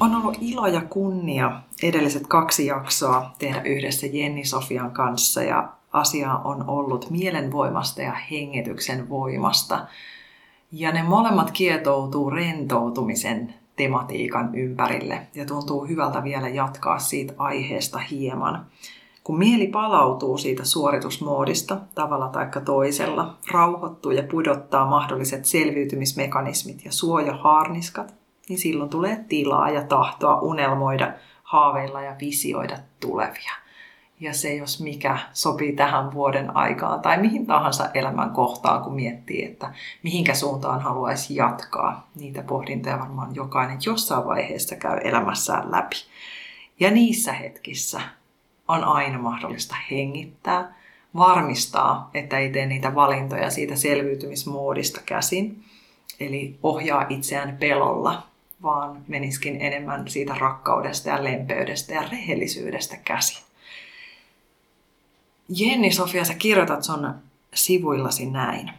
On ollut ilo ja kunnia edelliset kaksi jaksoa tehdä yhdessä Jenni Sofian kanssa ja asia on ollut mielenvoimasta ja hengityksen voimasta. Ja ne molemmat kietoutuu rentoutumisen tematiikan ympärille ja tuntuu hyvältä vielä jatkaa siitä aiheesta hieman. Kun mieli palautuu siitä suoritusmoodista tavalla tai toisella, rauhoittuu ja pudottaa mahdolliset selviytymismekanismit ja suojaharniskat, niin silloin tulee tilaa ja tahtoa unelmoida, haaveilla ja visioida tulevia. Ja se, jos mikä, sopii tähän vuoden aikaan tai mihin tahansa elämän kohtaan, kun miettii, että mihinkä suuntaan haluaisi jatkaa. Niitä pohdintoja varmaan jokainen jossain vaiheessa käy elämässään läpi. Ja niissä hetkissä on aina mahdollista hengittää, varmistaa, että ei tee niitä valintoja siitä selviytymismoodista käsin, eli ohjaa itseään pelolla, vaan meniskin enemmän siitä rakkaudesta ja lempeydestä ja rehellisyydestä käsin. Jenni Sofia, sä kirjoitat sun sivuillasi näin.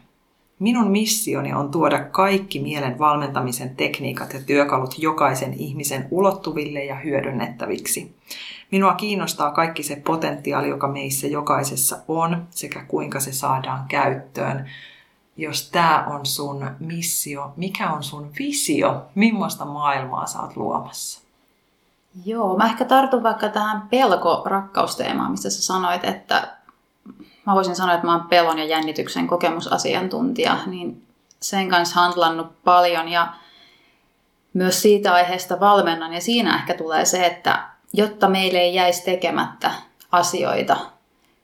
Minun missioni on tuoda kaikki mielen valmentamisen tekniikat ja työkalut jokaisen ihmisen ulottuville ja hyödynnettäviksi. Minua kiinnostaa kaikki se potentiaali, joka meissä jokaisessa on, sekä kuinka se saadaan käyttöön. Jos tämä on sun missio, mikä on sun visio? Millaista maailmaa sä oot luomassa? Joo, mä ehkä tartun vaikka tähän pelko-rakkausteemaan, mistä sä sanoit, että mä voisin sanoa, että mä oon pelon ja jännityksen kokemusasiantuntija, niin sen kanssa handlannut paljon ja myös siitä aiheesta valmennan. Ja siinä ehkä tulee se, että jotta meille ei jäisi tekemättä asioita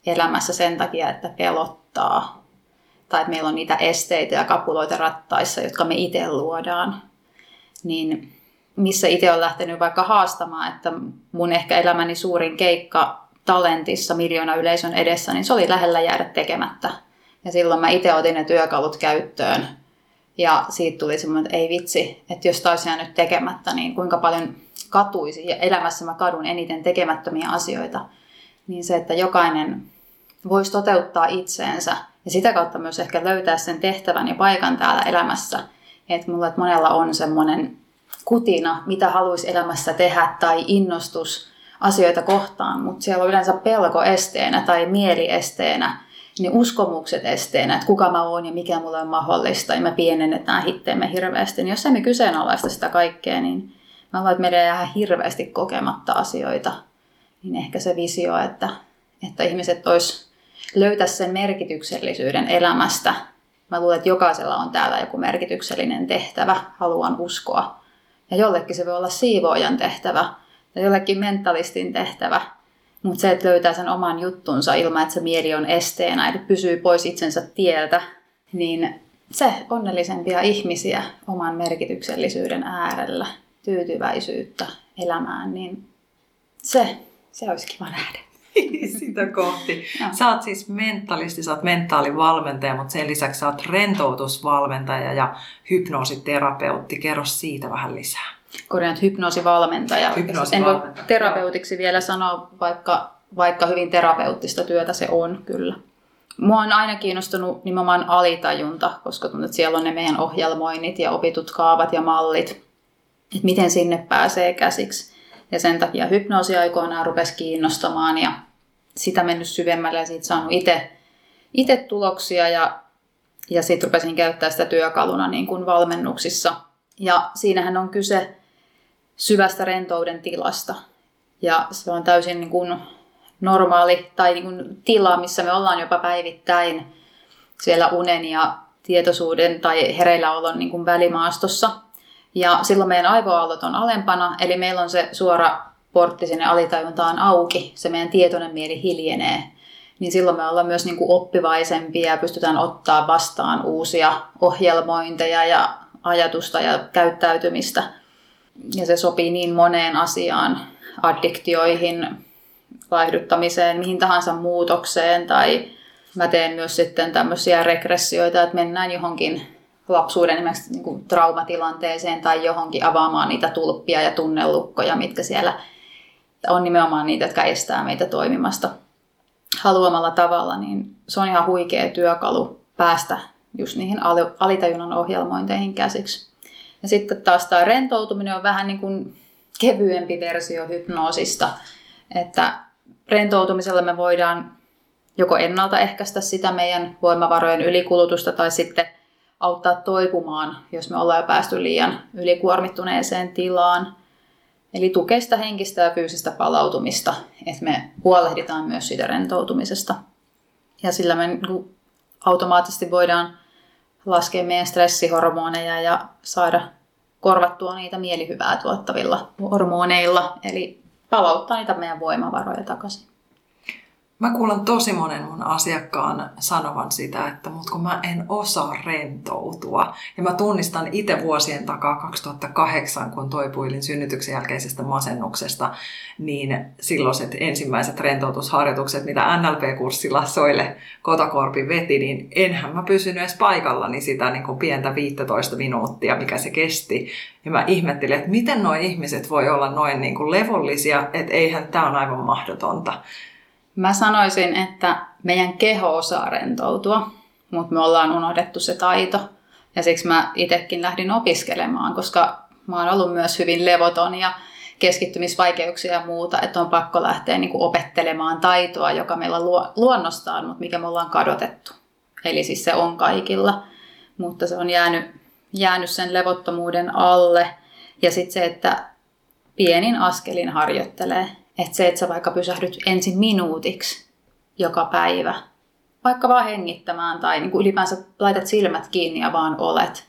elämässä sen takia, että pelottaa, tai että meillä on niitä esteitä ja kapuloita rattaissa, jotka me itse luodaan, niin missä itse on lähtenyt vaikka haastamaan, että mun ehkä elämäni suurin keikka talentissa miljoona yleisön edessä, niin se oli lähellä jäädä tekemättä. Ja silloin mä itse otin ne työkalut käyttöön. Ja siitä tuli semmoinen, että ei vitsi, että jos taisi jäänyt tekemättä, niin kuinka paljon katuisi. Ja elämässä mä kadun eniten tekemättömiä asioita. Niin se, että jokainen voisi toteuttaa itseensä ja sitä kautta myös ehkä löytää sen tehtävän ja paikan täällä elämässä. Että mulla että monella on semmoinen kutina, mitä haluaisi elämässä tehdä tai innostus asioita kohtaan, mutta siellä on yleensä pelko esteenä tai mieli esteenä, niin uskomukset esteenä, että kuka mä oon ja mikä mulle on mahdollista, ja me pienennetään hitteemme hirveästi. Niin jos emme kyseenalaista sitä kaikkea, niin mä luulen, että meidän jää hirveästi kokematta asioita. Niin ehkä se visio, että, että ihmiset vois löytää sen merkityksellisyyden elämästä. Mä luulen, että jokaisella on täällä joku merkityksellinen tehtävä, haluan uskoa. Ja jollekin se voi olla siivoojan tehtävä, ja jollekin mentalistin tehtävä. Mutta se, että löytää sen oman juttunsa ilman, että se mieli on esteenä, eli pysyy pois itsensä tieltä, niin se onnellisempia ihmisiä oman merkityksellisyyden äärellä, tyytyväisyyttä elämään, niin se, se olisi kiva nähdä. Sitä kohti. Sä oot siis mentalisti, sä oot mentaalivalmentaja, mutta sen lisäksi sä oot rentoutusvalmentaja ja hypnoositerapeutti. Kerro siitä vähän lisää korjaan hypnoosivalmentaja. hypnoosivalmentaja. En voi terapeutiksi vielä sanoa, vaikka, vaikka hyvin terapeuttista työtä se on kyllä. Mua on aina kiinnostunut nimenomaan alitajunta, koska tuntuu, että siellä on ne meidän ohjelmoinnit ja opitut kaavat ja mallit, että miten sinne pääsee käsiksi. Ja sen takia hypnoosi aikoinaan rupesi kiinnostamaan ja sitä mennyt syvemmälle ja siitä saanut itse, itse tuloksia ja, ja sitten rupesin käyttää sitä työkaluna niin kuin valmennuksissa. Ja siinähän on kyse syvästä rentouden tilasta. Ja se on täysin niin kuin normaali tai niin kuin tila, missä me ollaan jopa päivittäin siellä unen ja tietoisuuden tai hereilläolon niin kuin välimaastossa. Ja silloin meidän aivoaallot on alempana, eli meillä on se suora portti sinne alitajuntaan auki, se meidän tietoinen mieli hiljenee. Niin silloin me ollaan myös niin kuin oppivaisempia ja pystytään ottaa vastaan uusia ohjelmointeja ja ajatusta ja käyttäytymistä – ja se sopii niin moneen asiaan, addiktioihin, vaihduttamiseen, mihin tahansa muutokseen tai mä teen myös sitten tämmöisiä regressioita, että mennään johonkin lapsuuden niin kuin traumatilanteeseen tai johonkin avaamaan niitä tulppia ja tunnelukkoja, mitkä siellä on nimenomaan niitä, jotka estää meitä toimimasta haluamalla tavalla, niin se on ihan huikea työkalu päästä just niihin alitajunnan ohjelmointeihin käsiksi. Ja sitten taas tämä rentoutuminen on vähän niin kuin kevyempi versio hypnoosista, että rentoutumisella me voidaan joko ennaltaehkäistä sitä meidän voimavarojen ylikulutusta tai sitten auttaa toipumaan, jos me ollaan jo päästy liian ylikuormittuneeseen tilaan. Eli tukea sitä henkistä ja fyysistä palautumista, että me huolehditaan myös siitä rentoutumisesta. Ja sillä me niin automaattisesti voidaan laskea meidän stressihormoneja ja saada korvattua niitä mielihyvää tuottavilla hormoneilla, eli palauttaa niitä meidän voimavaroja takaisin. Mä kuulen tosi monen mun asiakkaan sanovan sitä, että mut kun mä en osaa rentoutua. Ja mä tunnistan itse vuosien takaa 2008, kun toipuilin synnytyksen jälkeisestä masennuksesta, niin silloiset ensimmäiset rentoutusharjoitukset, mitä NLP-kurssilla Soille Kotakorpi veti, niin enhän mä pysynyt edes paikallani sitä niin kuin pientä 15 minuuttia, mikä se kesti. Ja mä ihmettelin, että miten nuo ihmiset voi olla noin niin kuin levollisia, että eihän tämä on aivan mahdotonta. Mä sanoisin, että meidän keho osaa rentoutua, mutta me ollaan unohdettu se taito. Ja siksi mä itsekin lähdin opiskelemaan, koska mä oon ollut myös hyvin levoton ja keskittymisvaikeuksia ja muuta, että on pakko lähteä niin opettelemaan taitoa, joka meillä on luonnostaan, mutta mikä me ollaan kadotettu. Eli siis se on kaikilla, mutta se on jäänyt, jäänyt sen levottomuuden alle. Ja sitten se, että pienin askelin harjoittelee. Että se, että sä vaikka pysähdyt ensin minuutiksi joka päivä, vaikka vaan hengittämään tai niin kuin ylipäänsä laitat silmät kiinni ja vaan olet,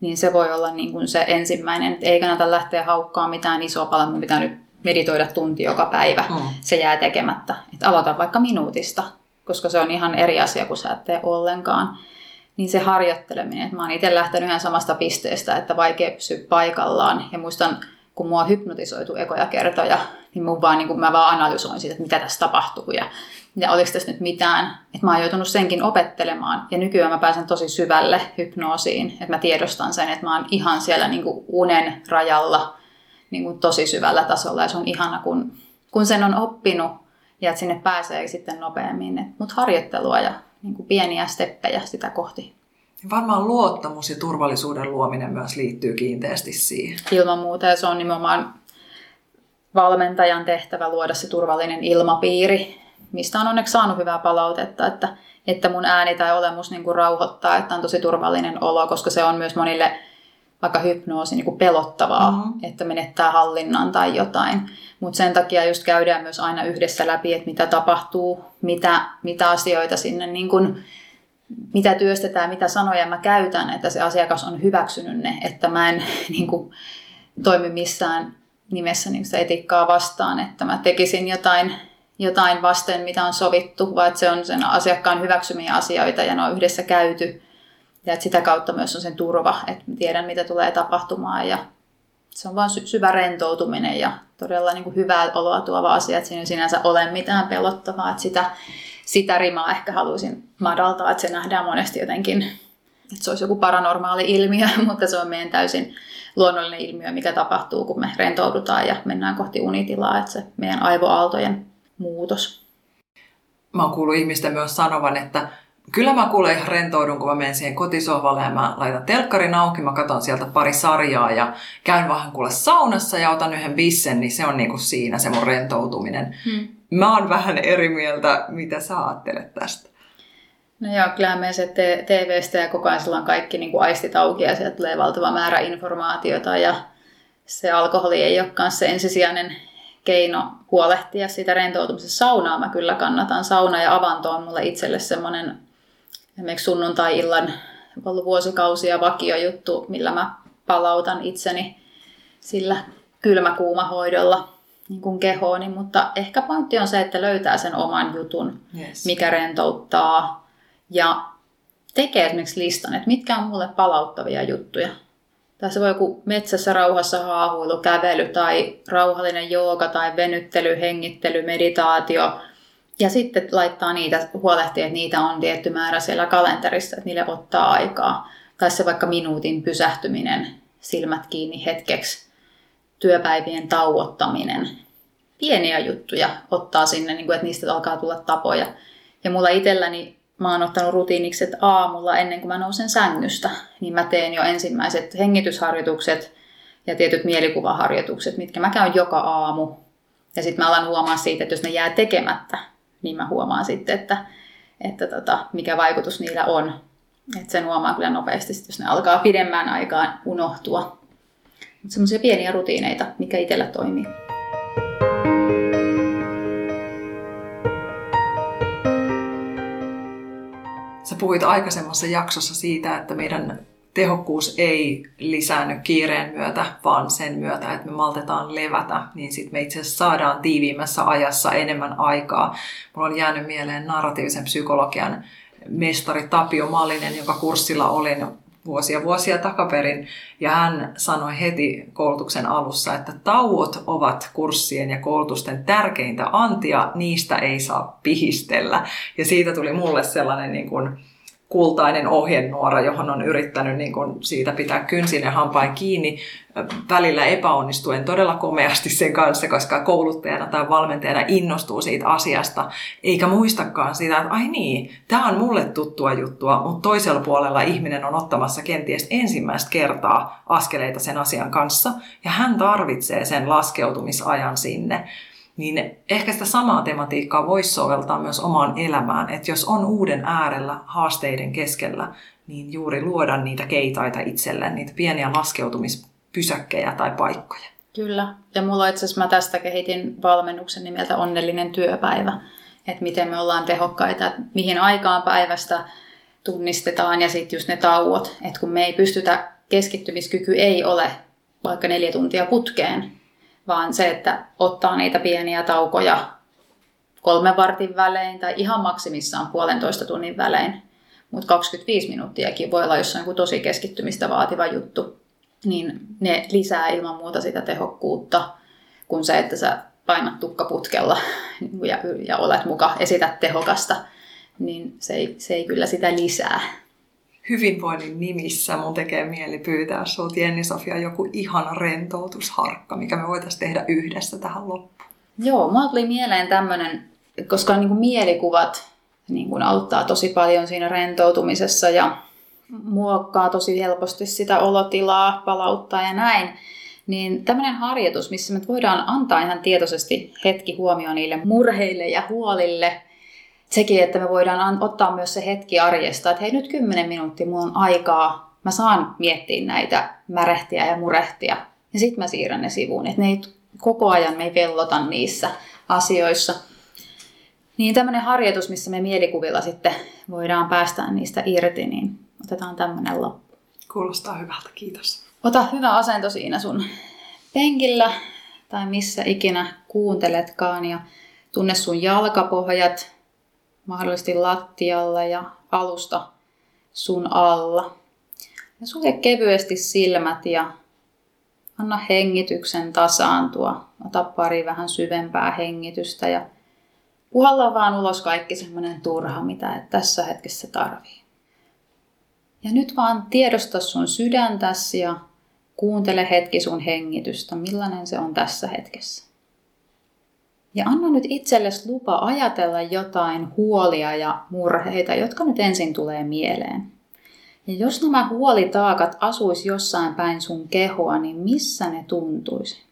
niin se voi olla niin kuin se ensimmäinen, että ei kannata lähteä haukkaan mitään isoa paljon, mun pitää nyt meditoida tunti joka päivä, mm. se jää tekemättä. Että aloita vaikka minuutista, koska se on ihan eri asia, kun sä et tee ollenkaan. Niin se harjoitteleminen, että mä oon itse lähtenyt ihan samasta pisteestä, että vaikea pysyä paikallaan. Ja muistan, kun mua hypnotisoitu ekoja kertoja, niin mun vaan, niin kuin mä vaan analysoin siitä, että mitä tässä tapahtuu ja, ja oliko tässä nyt mitään. Että mä oon joutunut senkin opettelemaan ja nykyään mä pääsen tosi syvälle hypnoosiin, että mä tiedostan sen, että mä oon ihan siellä niin unen rajalla niin tosi syvällä tasolla ja se on ihana, kun, kun sen on oppinut ja että sinne pääsee sitten nopeammin. Mutta harjoittelua ja niin pieniä steppejä sitä kohti. Varmaan luottamus ja turvallisuuden luominen myös liittyy kiinteästi siihen. Ilman muuta ja se on nimenomaan valmentajan tehtävä luoda se turvallinen ilmapiiri, mistä on onneksi saanut hyvää palautetta, että, että mun ääni tai olemus niin kuin rauhoittaa, että on tosi turvallinen olo, koska se on myös monille vaikka hypnoosi niin kuin pelottavaa, mm-hmm. että menettää hallinnan tai jotain. Mutta sen takia just käydään myös aina yhdessä läpi, että mitä tapahtuu, mitä, mitä asioita sinne, niin kuin, mitä työstetään, mitä sanoja mä käytän, että se asiakas on hyväksynyt ne, että mä en niin kuin, toimi missään nimessä niin sitä etiikkaa vastaan, että mä tekisin jotain, jotain vasten, mitä on sovittu, vaan että se on sen asiakkaan hyväksymiä asioita ja ne on yhdessä käyty. Ja että sitä kautta myös on sen turva, että tiedän, mitä tulee tapahtumaan ja se on vain syvä rentoutuminen ja todella niin kuin hyvää oloa tuova asia, että siinä ei sinänsä ole mitään pelottavaa, että sitä, sitä rimaa ehkä haluaisin madaltaa, että se nähdään monesti jotenkin, että se olisi joku paranormaali ilmiö, mutta se on meidän täysin luonnollinen ilmiö, mikä tapahtuu, kun me rentoudutaan ja mennään kohti unitilaa, että se meidän aivoaaltojen muutos. Mä oon kuullut ihmisten myös sanovan, että kyllä mä kuulen ihan rentoudun, kun mä menen siihen kotisohvalle ja mä laitan telkkarin auki, mä katson sieltä pari sarjaa ja käyn vähän kuule saunassa ja otan yhden bissen, niin se on niinku siinä se mun rentoutuminen. Hmm. Mä oon vähän eri mieltä, mitä sä ajattelet tästä. No joo, kyllä me se TVstä ja koko ajan on kaikki niin kuin aistit auki ja sieltä tulee valtava määrä informaatiota ja se alkoholi ei olekaan se ensisijainen keino huolehtia siitä rentoutumisesta. Saunaa mä kyllä kannatan. Sauna ja avanto on mulle itselle semmoinen esimerkiksi sunnuntai-illan ollut vuosikausia juttu, millä mä palautan itseni sillä kylmäkuumahoidolla niin kuin kehooni, mutta ehkä pointti on se, että löytää sen oman jutun, yes. mikä rentouttaa ja tekee esimerkiksi listan, että mitkä on mulle palauttavia juttuja. Tai se voi joku metsässä rauhassa haahuilu, kävely tai rauhallinen jooga tai venyttely, hengittely, meditaatio. Ja sitten laittaa niitä, huolehtia, että niitä on tietty määrä siellä kalenterissa, että niille ottaa aikaa. Tai se vaikka minuutin pysähtyminen, silmät kiinni hetkeksi, työpäivien tauottaminen. Pieniä juttuja ottaa sinne, niin kuin, että niistä alkaa tulla tapoja. Ja mulla itselläni mä oon ottanut rutiiniksi, että aamulla ennen kuin mä nousen sängystä, niin mä teen jo ensimmäiset hengitysharjoitukset ja tietyt mielikuvaharjoitukset, mitkä mä käyn joka aamu. Ja sitten mä alan huomaa siitä, että jos ne jää tekemättä, niin mä huomaan sitten, että, että tota, mikä vaikutus niillä on. Että sen huomaa kyllä nopeasti, jos ne alkaa pidemmän aikaan unohtua. Semmoisia pieniä rutiineita, mikä itsellä toimii. puhuit aikaisemmassa jaksossa siitä, että meidän tehokkuus ei lisäänny kiireen myötä, vaan sen myötä, että me maltetaan levätä, niin sitten me itse asiassa saadaan tiiviimmässä ajassa enemmän aikaa. Mulla on jäänyt mieleen narratiivisen psykologian mestari Tapio Malinen, jonka kurssilla olin vuosia vuosia takaperin. Ja hän sanoi heti koulutuksen alussa, että tauot ovat kurssien ja koulutusten tärkeintä antia, niistä ei saa pihistellä. Ja siitä tuli mulle sellainen niin kuin, kultainen ohjenuora, johon on yrittänyt niin kuin siitä pitää kynsin ja hampain kiinni, välillä epäonnistuen todella komeasti sen kanssa, koska kouluttajana tai valmentajana innostuu siitä asiasta, eikä muistakaan sitä, että ai niin, tämä on mulle tuttua juttua, mutta toisella puolella ihminen on ottamassa kenties ensimmäistä kertaa askeleita sen asian kanssa, ja hän tarvitsee sen laskeutumisajan sinne niin ehkä sitä samaa tematiikkaa voisi soveltaa myös omaan elämään. Että jos on uuden äärellä haasteiden keskellä, niin juuri luoda niitä keitaita itselleen, niitä pieniä laskeutumispysäkkejä tai paikkoja. Kyllä. Ja mulla itse asiassa mä tästä kehitin valmennuksen nimeltä Onnellinen työpäivä. Että miten me ollaan tehokkaita, että mihin aikaan päivästä tunnistetaan ja sitten just ne tauot. Että kun me ei pystytä, keskittymiskyky ei ole vaikka neljä tuntia putkeen, vaan se, että ottaa niitä pieniä taukoja kolmen vartin välein tai ihan maksimissaan puolentoista tunnin välein, mutta 25 minuuttiakin voi olla jossain tosi keskittymistä vaativa juttu, niin ne lisää ilman muuta sitä tehokkuutta kuin se, että sä painat tukkaputkella ja, ja olet muka, esität tehokasta, niin se ei, se ei kyllä sitä lisää hyvinvoinnin nimissä mun tekee mieli pyytää sulta Jenni-Sofia joku ihana rentoutusharkka, mikä me voitaisiin tehdä yhdessä tähän loppuun. Joo, mulla tuli mieleen tämmöinen, koska niin kuin mielikuvat niin kuin auttaa tosi paljon siinä rentoutumisessa ja muokkaa tosi helposti sitä olotilaa, palauttaa ja näin. Niin tämmöinen harjoitus, missä me voidaan antaa ihan tietoisesti hetki huomioon niille murheille ja huolille – sekin, että me voidaan ottaa myös se hetki arjesta, että hei nyt 10 minuuttia mulla on aikaa, mä saan miettiä näitä märehtiä ja murehtia. Ja sitten mä siirrän ne sivuun, että ne ei koko ajan me ei vellota niissä asioissa. Niin tämmöinen harjoitus, missä me mielikuvilla sitten voidaan päästä niistä irti, niin otetaan tämmöinen loppu. Kuulostaa hyvältä, kiitos. Ota hyvä asento siinä sun penkillä tai missä ikinä kuunteletkaan ja tunne sun jalkapohjat, mahdollisesti lattialla ja alusta sun alla. Ja sulje kevyesti silmät ja anna hengityksen tasaantua. Ota pari vähän syvempää hengitystä ja puhalla vaan ulos kaikki semmoinen turha, mitä et tässä hetkessä tarvii. Ja nyt vaan tiedosta sun sydäntäsi ja kuuntele hetki sun hengitystä, millainen se on tässä hetkessä. Ja anna nyt itsellesi lupa ajatella jotain huolia ja murheita, jotka nyt ensin tulee mieleen. Ja jos nämä huolitaakat asuis jossain päin sun kehoa, niin missä ne tuntuisi?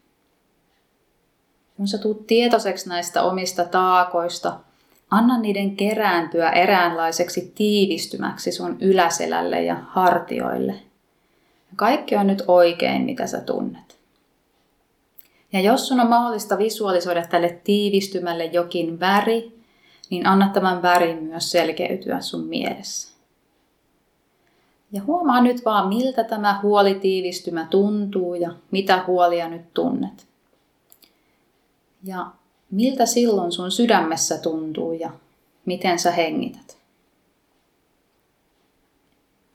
Kun sä tuut tietoiseksi näistä omista taakoista, anna niiden kerääntyä eräänlaiseksi tiivistymäksi sun yläselälle ja hartioille. Kaikki on nyt oikein, mitä sä tunnet. Ja jos sun on mahdollista visualisoida tälle tiivistymälle jokin väri, niin anna tämän värin myös selkeytyä sun mielessä. Ja huomaa nyt vaan, miltä tämä huolitiivistymä tuntuu ja mitä huolia nyt tunnet. Ja miltä silloin sun sydämessä tuntuu ja miten sä hengität.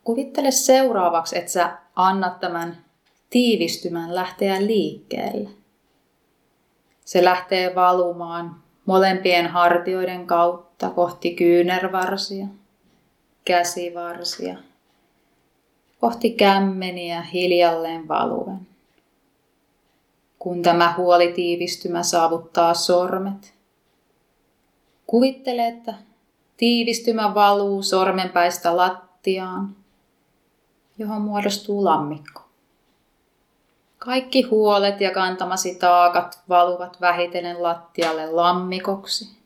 Kuvittele seuraavaksi, että sä annat tämän tiivistymän lähteä liikkeelle. Se lähtee valumaan molempien hartioiden kautta kohti kyynärvarsia, käsivarsia, kohti kämmeniä hiljalleen valuen. Kun tämä huolitiivistymä saavuttaa sormet, kuvittele, että tiivistymä valuu sormenpäistä lattiaan, johon muodostuu lammikko. Kaikki huolet ja kantamasi taakat valuvat vähitellen lattialle lammikoksi.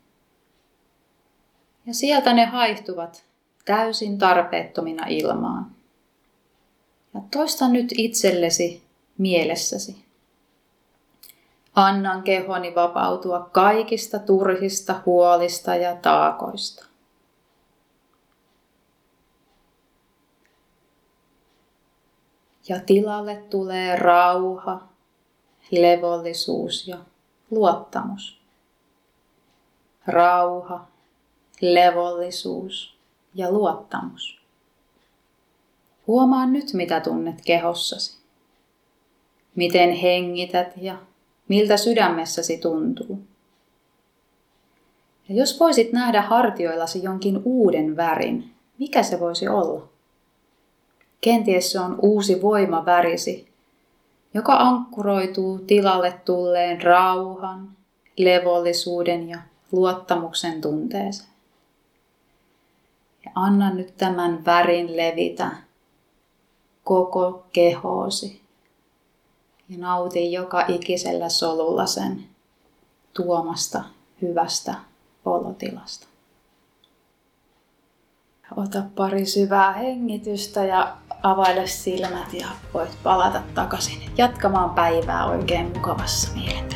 Ja sieltä ne haihtuvat täysin tarpeettomina ilmaan. Ja toista nyt itsellesi mielessäsi. Annan kehoni vapautua kaikista turhista huolista ja taakoista. Ja tilalle tulee rauha, levollisuus ja luottamus. Rauha, levollisuus ja luottamus. Huomaa nyt, mitä tunnet kehossasi. Miten hengität ja miltä sydämessäsi tuntuu. Ja jos voisit nähdä hartioillasi jonkin uuden värin, mikä se voisi olla? Kenties se on uusi voimavärisi, joka ankkuroituu tilalle tulleen rauhan, levollisuuden ja luottamuksen tunteeseen. Ja anna nyt tämän värin levitä koko kehoosi ja nauti joka ikisellä solulla sen tuomasta hyvästä olotilasta. Ota pari syvää hengitystä ja availe silmät ja voit palata takaisin jatkamaan päivää oikein mukavassa mielessä.